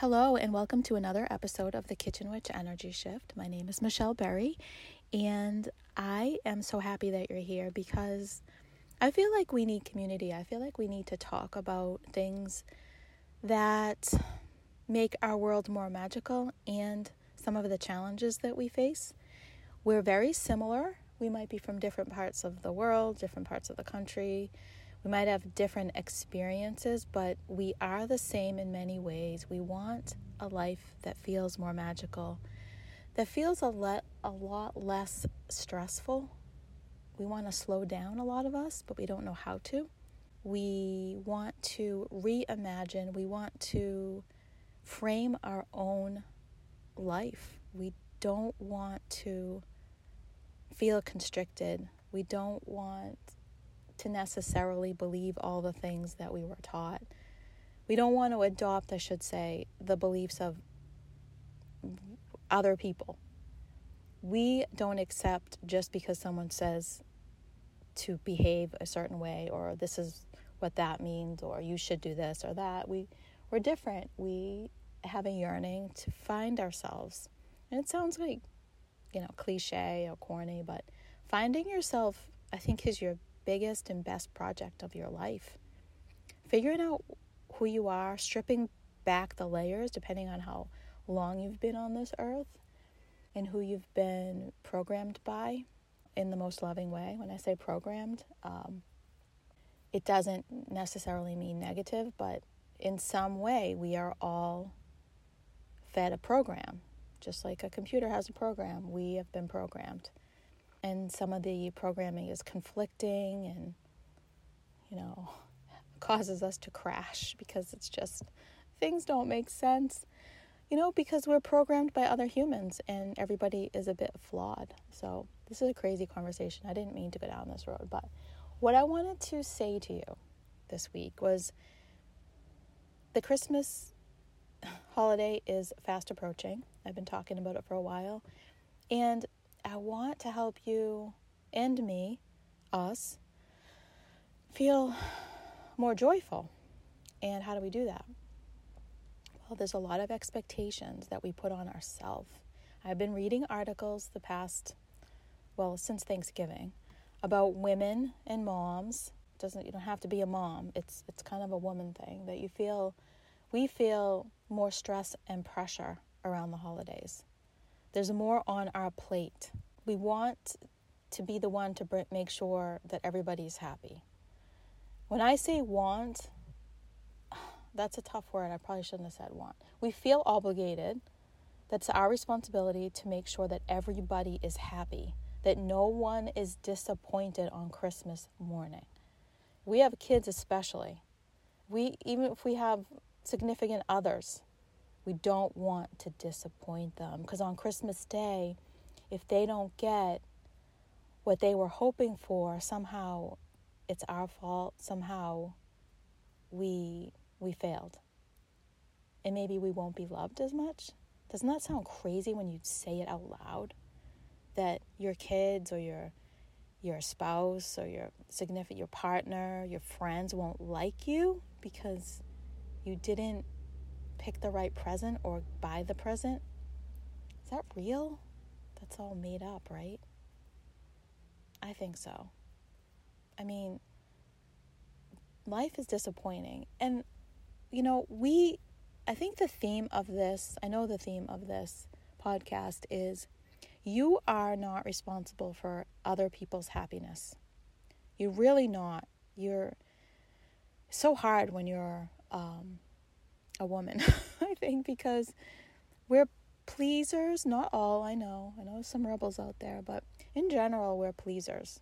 Hello, and welcome to another episode of the Kitchen Witch Energy Shift. My name is Michelle Berry, and I am so happy that you're here because I feel like we need community. I feel like we need to talk about things that make our world more magical and some of the challenges that we face. We're very similar. We might be from different parts of the world, different parts of the country, we might have different experiences, but we are the same in many ways. We want a life that feels more magical, that feels a, le- a lot less stressful. We want to slow down, a lot of us, but we don't know how to. We want to reimagine, we want to frame our own life. We don't want to feel constricted. We don't want to necessarily believe all the things that we were taught. We don't want to adopt, I should say, the beliefs of other people. We don't accept just because someone says to behave a certain way or this is what that means or you should do this or that. We we're different. We have a yearning to find ourselves. And it sounds like, you know, cliche or corny, but finding yourself I think is your biggest and best project of your life. Figuring out who you are, stripping back the layers depending on how long you've been on this earth and who you've been programmed by in the most loving way. When I say programmed, um, it doesn't necessarily mean negative, but in some way, we are all fed a program. Just like a computer has a program, we have been programmed and some of the programming is conflicting and you know causes us to crash because it's just things don't make sense. You know because we're programmed by other humans and everybody is a bit flawed. So this is a crazy conversation. I didn't mean to go down this road but what i wanted to say to you this week was the christmas holiday is fast approaching. I've been talking about it for a while. And I want to help you and me, us, feel more joyful. And how do we do that? Well, there's a lot of expectations that we put on ourselves. I've been reading articles the past, well, since Thanksgiving, about women and moms. Doesn't you don't have to be a mom. It's it's kind of a woman thing that you feel we feel more stress and pressure around the holidays. There's more on our plate. We want to be the one to make sure that everybody's happy. When I say want, that's a tough word. I probably shouldn't have said want. We feel obligated. That's our responsibility to make sure that everybody is happy, that no one is disappointed on Christmas morning. We have kids, especially. We, even if we have significant others, we don't want to disappoint them because on Christmas Day, if they don't get what they were hoping for, somehow it's our fault. Somehow we we failed. And maybe we won't be loved as much. Doesn't that sound crazy when you say it out loud? That your kids or your your spouse or your significant your partner, your friends won't like you because you didn't pick the right present or buy the present? Is that real? That's all made up, right? I think so. I mean, life is disappointing. And, you know, we, I think the theme of this, I know the theme of this podcast is you are not responsible for other people's happiness. You're really not. You're so hard when you're um, a woman, I think, because we're pleasers. Not all, I know. I know some rebels out there, but in general, we're pleasers.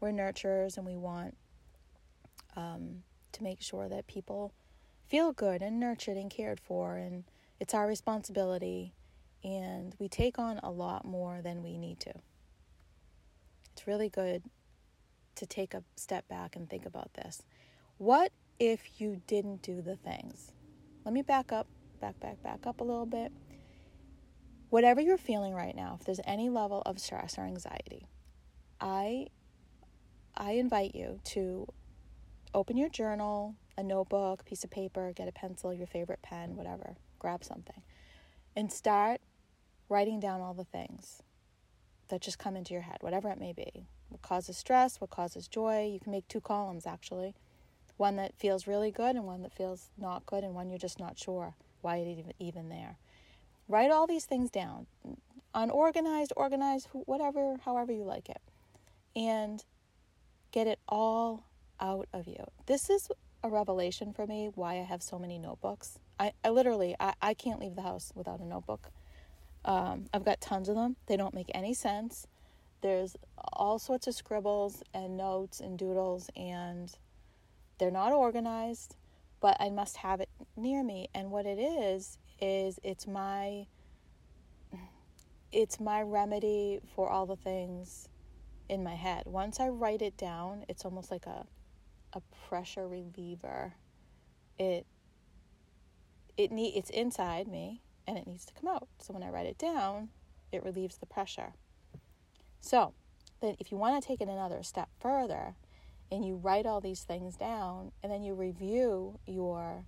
We're nurturers and we want um, to make sure that people feel good and nurtured and cared for, and it's our responsibility. And we take on a lot more than we need to. It's really good to take a step back and think about this. What if you didn't do the things let me back up, back, back, back up a little bit. Whatever you're feeling right now, if there's any level of stress or anxiety, I I invite you to open your journal, a notebook, piece of paper, get a pencil, your favorite pen, whatever. grab something. And start writing down all the things that just come into your head, whatever it may be. What causes stress, what causes joy. You can make two columns actually one that feels really good and one that feels not good, and one you're just not sure why it's even there. Write all these things down, unorganized, organized, whatever, however you like it, and get it all out of you. This is a revelation for me why I have so many notebooks. I, I literally I, I can't leave the house without a notebook. Um, I've got tons of them. They don't make any sense. There's all sorts of scribbles and notes and doodles, and they're not organized, but I must have it near me. And what it is is it's my it's my remedy for all the things in my head. Once I write it down, it's almost like a a pressure reliever. It it need it's inside me and it needs to come out. So when I write it down, it relieves the pressure. So, then if you want to take it another step further and you write all these things down and then you review your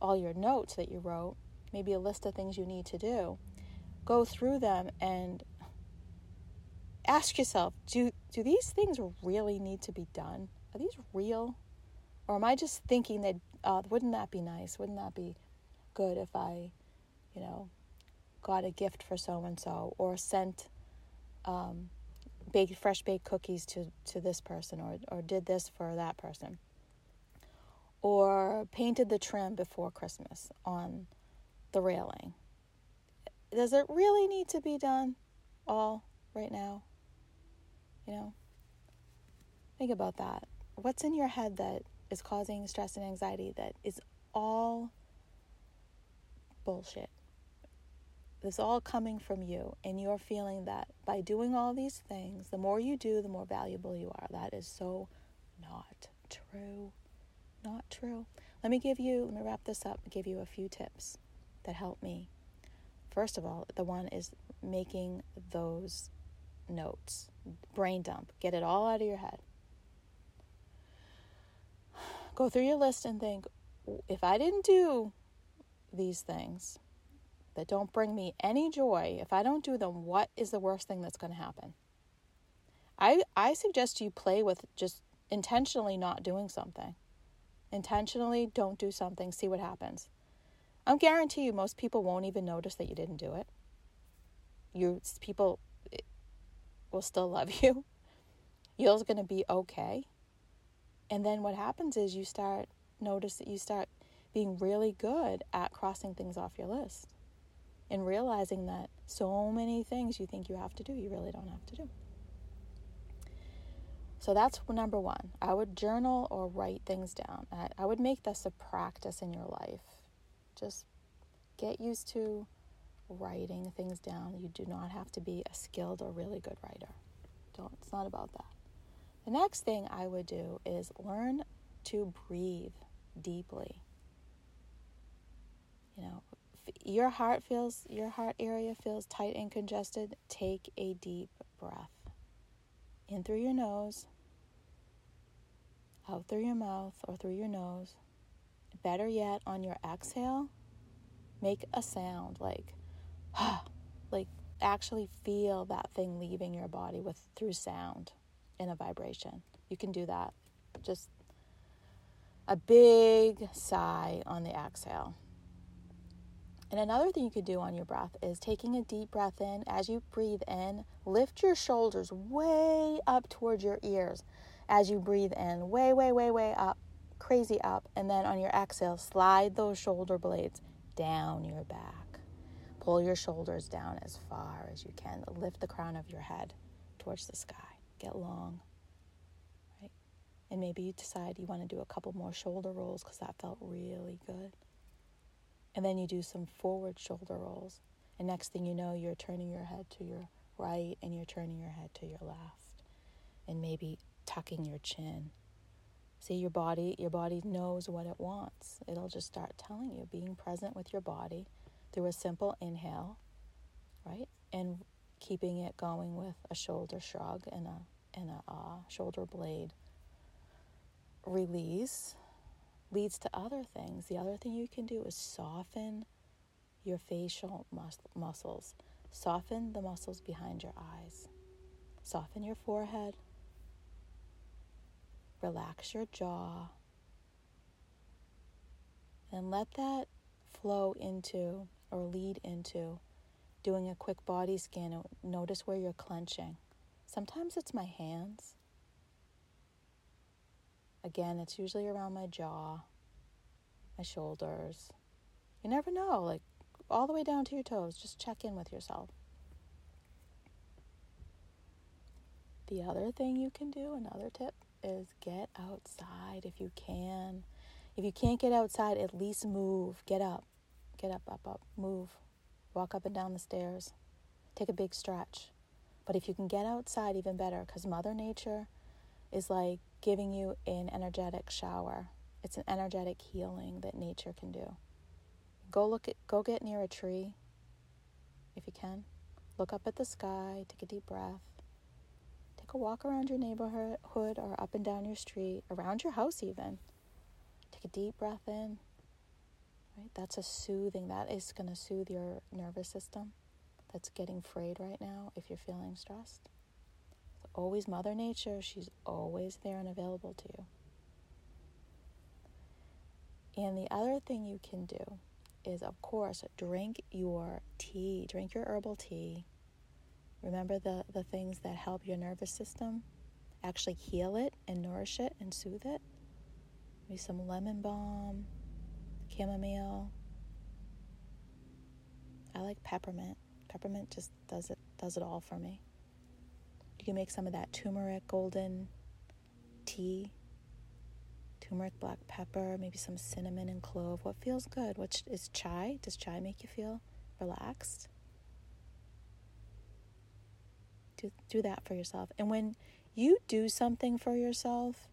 all your notes that you wrote, maybe a list of things you need to do, go through them and ask yourself, do do these things really need to be done? Are these real? Or am I just thinking that uh, wouldn't that be nice? Wouldn't that be good if I, you know, got a gift for so and so or sent um, baked fresh baked cookies to, to this person or, or did this for that person or painted the trim before Christmas on the railing. Does it really need to be done all right now? You know, think about that. What's in your head that is causing stress and anxiety that is all bullshit? This all coming from you, and you're feeling that by doing all these things, the more you do, the more valuable you are. That is so not true. Not true. Let me give you, let me wrap this up give you a few tips that help me. First of all, the one is making those notes, brain dump, get it all out of your head. Go through your list and think if I didn't do these things, that don't bring me any joy, if I don't do them, what is the worst thing that's going to happen? I, I suggest you play with just intentionally not doing something. Intentionally don't do something, see what happens. I guarantee you most people won't even notice that you didn't do it. You people eh, will still love you. You're going to be okay. And then what happens is you start notice that you start being really good at crossing things off your list and realizing that so many things you think you have to do, you really don't have to do. So that's number one. I would journal or write things down. I, I would make this a practice in your life. Just get used to writing things down. You do not have to be a skilled or really good writer. Don't. It's not about that. The next thing I would do is learn to breathe deeply. You know, your heart feels your heart area feels tight and congested, take a deep breath. In through your nose, out through your mouth or through your nose. Better yet, on your exhale, make a sound like like actually feel that thing leaving your body with through sound and a vibration. You can do that. Just a big sigh on the exhale. And another thing you could do on your breath is taking a deep breath in. As you breathe in, lift your shoulders way up towards your ears as you breathe in, way, way, way, way up, crazy up. And then on your exhale, slide those shoulder blades down your back. Pull your shoulders down as far as you can. Lift the crown of your head towards the sky. Get long. Right? And maybe you decide you want to do a couple more shoulder rolls because that felt really good. And then you do some forward shoulder rolls. And next thing you know, you're turning your head to your right and you're turning your head to your left. And maybe tucking your chin. See your body, your body knows what it wants. It'll just start telling you, being present with your body through a simple inhale, right? And keeping it going with a shoulder shrug and a and a uh, shoulder blade release leads to other things. The other thing you can do is soften your facial mus- muscles. Soften the muscles behind your eyes. Soften your forehead. Relax your jaw. And let that flow into or lead into doing a quick body scan. Notice where you're clenching. Sometimes it's my hands. Again, it's usually around my jaw, my shoulders. You never know, like all the way down to your toes. Just check in with yourself. The other thing you can do, another tip, is get outside if you can. If you can't get outside, at least move. Get up. Get up, up, up. Move. Walk up and down the stairs. Take a big stretch. But if you can get outside, even better, because Mother Nature is like giving you an energetic shower. It's an energetic healing that nature can do. Go look at go get near a tree if you can. Look up at the sky, take a deep breath. Take a walk around your neighborhood or up and down your street, around your house even. Take a deep breath in. Right? That's a soothing. That is going to soothe your nervous system that's getting frayed right now if you're feeling stressed always Mother Nature. She's always there and available to you. And the other thing you can do is, of course, drink your tea, drink your herbal tea. Remember the, the things that help your nervous system actually heal it and nourish it and soothe it. Maybe some lemon balm, chamomile. I like peppermint. Peppermint just does it does it all for me. You can make some of that turmeric golden tea, turmeric black pepper, maybe some cinnamon and clove. What feels good? What is chai? Does chai make you feel relaxed? Do, do that for yourself. And when you do something for yourself,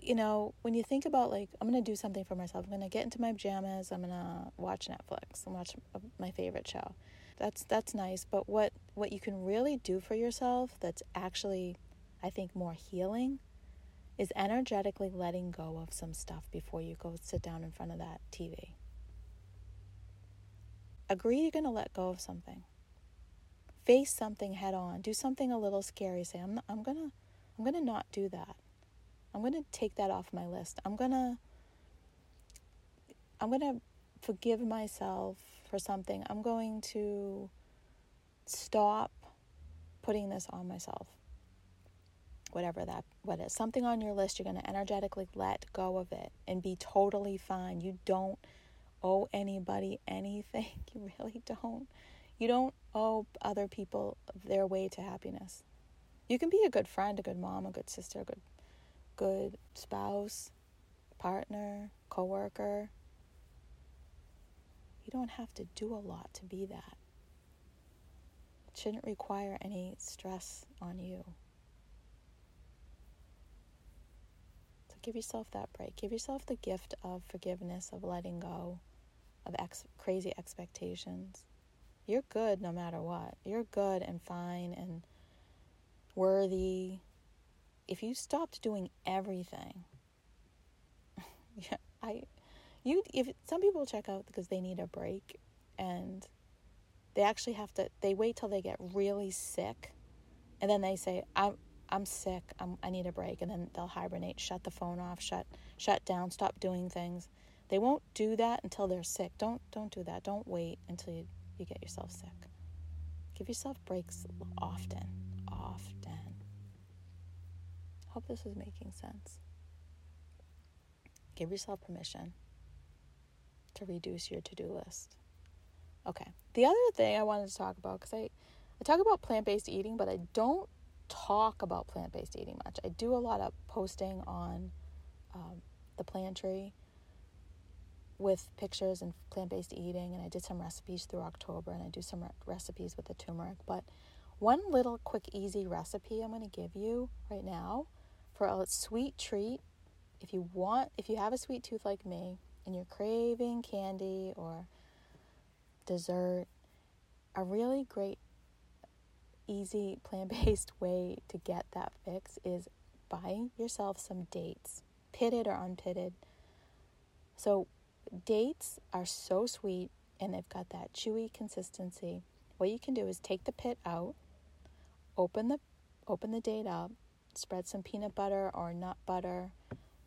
you know, when you think about like, I'm going to do something for myself, I'm going to get into my pajamas, I'm going to watch Netflix and watch uh, my favorite show that's that's nice but what what you can really do for yourself that's actually i think more healing is energetically letting go of some stuff before you go sit down in front of that tv agree you're going to let go of something. Face something head on. Do something a little scary. Say i'm, I'm going to i'm going to not do that. I'm going to take that off my list. I'm going to i'm going to forgive myself for something, I'm going to stop putting this on myself. Whatever that what is something on your list, you're going to energetically let go of it and be totally fine. You don't owe anybody anything. You really don't. You don't owe other people their way to happiness. You can be a good friend, a good mom, a good sister, a good good spouse, partner, coworker, you don't have to do a lot to be that. It shouldn't require any stress on you. So give yourself that break. Give yourself the gift of forgiveness, of letting go of ex- crazy expectations. You're good no matter what. You're good and fine and worthy. If you stopped doing everything, yeah, I you if some people check out because they need a break and they actually have to they wait till they get really sick and then they say i'm i'm sick. I'm, i need a break. And then they'll hibernate shut the phone off shut shut down stop doing things. They won't do that until they're sick. Don't don't do that. Don't wait until you, you get yourself sick. Give yourself breaks often often. Hope this is making sense. Give yourself permission to reduce your to do list. Okay. The other thing I wanted to talk about, because I, I talk about plant based eating, but I don't talk about plant based eating much. I do a lot of posting on um, the Plantry with pictures and plant based eating, and I did some recipes through October, and I do some re- recipes with the turmeric. But one little quick, easy recipe I'm going to give you right now for a sweet treat. If you want, if you have a sweet tooth like me, and you're craving candy or dessert, a really great, easy, plant based way to get that fix is buying yourself some dates, pitted or unpitted. So, dates are so sweet and they've got that chewy consistency. What you can do is take the pit out, open the open the date up, spread some peanut butter or nut butter.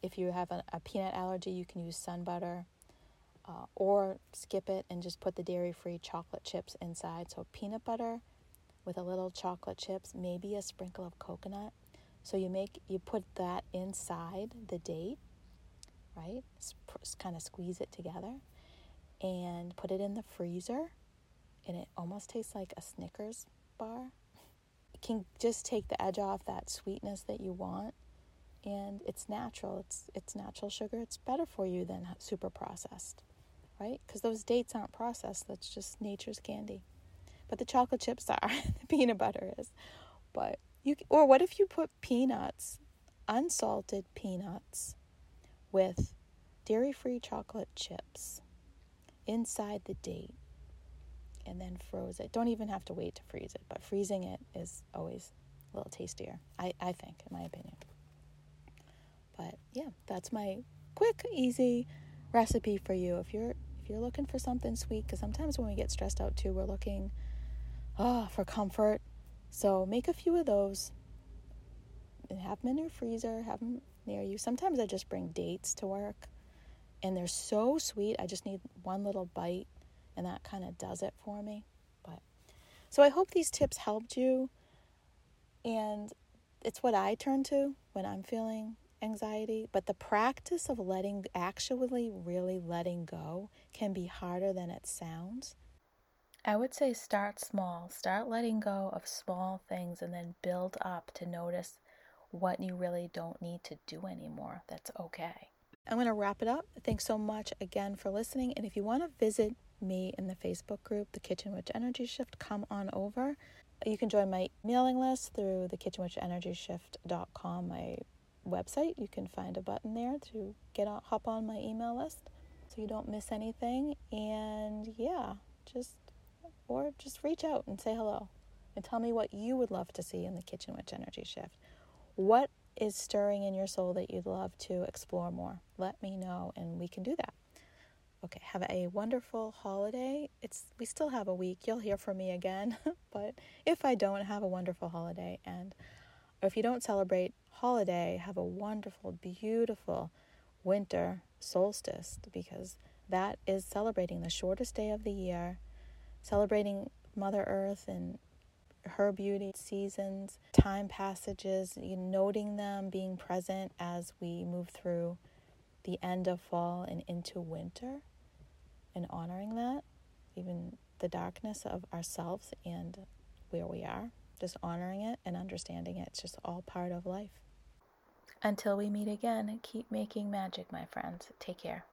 If you have a, a peanut allergy, you can use sun butter. Uh, or skip it and just put the dairy free chocolate chips inside. So, peanut butter with a little chocolate chips, maybe a sprinkle of coconut. So, you make you put that inside the date, right? kind of squeeze it together and put it in the freezer. And it almost tastes like a Snickers bar. It can just take the edge off that sweetness that you want and it's natural. It's it's natural sugar. It's better for you than super processed, right? Because those dates aren't processed. That's just nature's candy. But the chocolate chips are. the peanut butter is. But you or what if you put peanuts, unsalted peanuts, with dairy-free chocolate chips inside the date, and then froze it. Don't even have to wait to freeze it, but freezing it is always a little tastier. I I think, in my opinion. But yeah, that's my quick, easy recipe for you. If you're if you're looking for something sweet, because sometimes when we get stressed out too, we're looking oh, for comfort. So make a few of those and have them in your freezer, have them near you. Sometimes I just bring dates to work and they're so sweet. I just need one little bite and that kind of does it for me. But so I hope these tips helped you and it's what I turn to when I'm feeling anxiety, but the practice of letting, actually really letting go, can be harder than it sounds. I would say start small. Start letting go of small things and then build up to notice what you really don't need to do anymore. That's okay. I'm going to wrap it up. Thanks so much again for listening. And if you want to visit me in the Facebook group, The Kitchen Witch Energy Shift, come on over. You can join my mailing list through the kitchenwitchenergyshift.com, my website. You can find a button there to get on, hop on my email list so you don't miss anything. And yeah, just or just reach out and say hello and tell me what you would love to see in the Kitchen Witch Energy Shift. What is stirring in your soul that you'd love to explore more? Let me know and we can do that. Okay, have a wonderful holiday. It's we still have a week. You'll hear from me again, but if I don't, have a wonderful holiday and or if you don't celebrate holiday, have a wonderful, beautiful winter solstice because that is celebrating the shortest day of the year, celebrating Mother Earth and her beauty, seasons, time passages, noting them, being present as we move through the end of fall and into winter, and honoring that, even the darkness of ourselves and where we are just honoring it and understanding it. It's just all part of life. Until we meet again, keep making magic, my friends. Take care.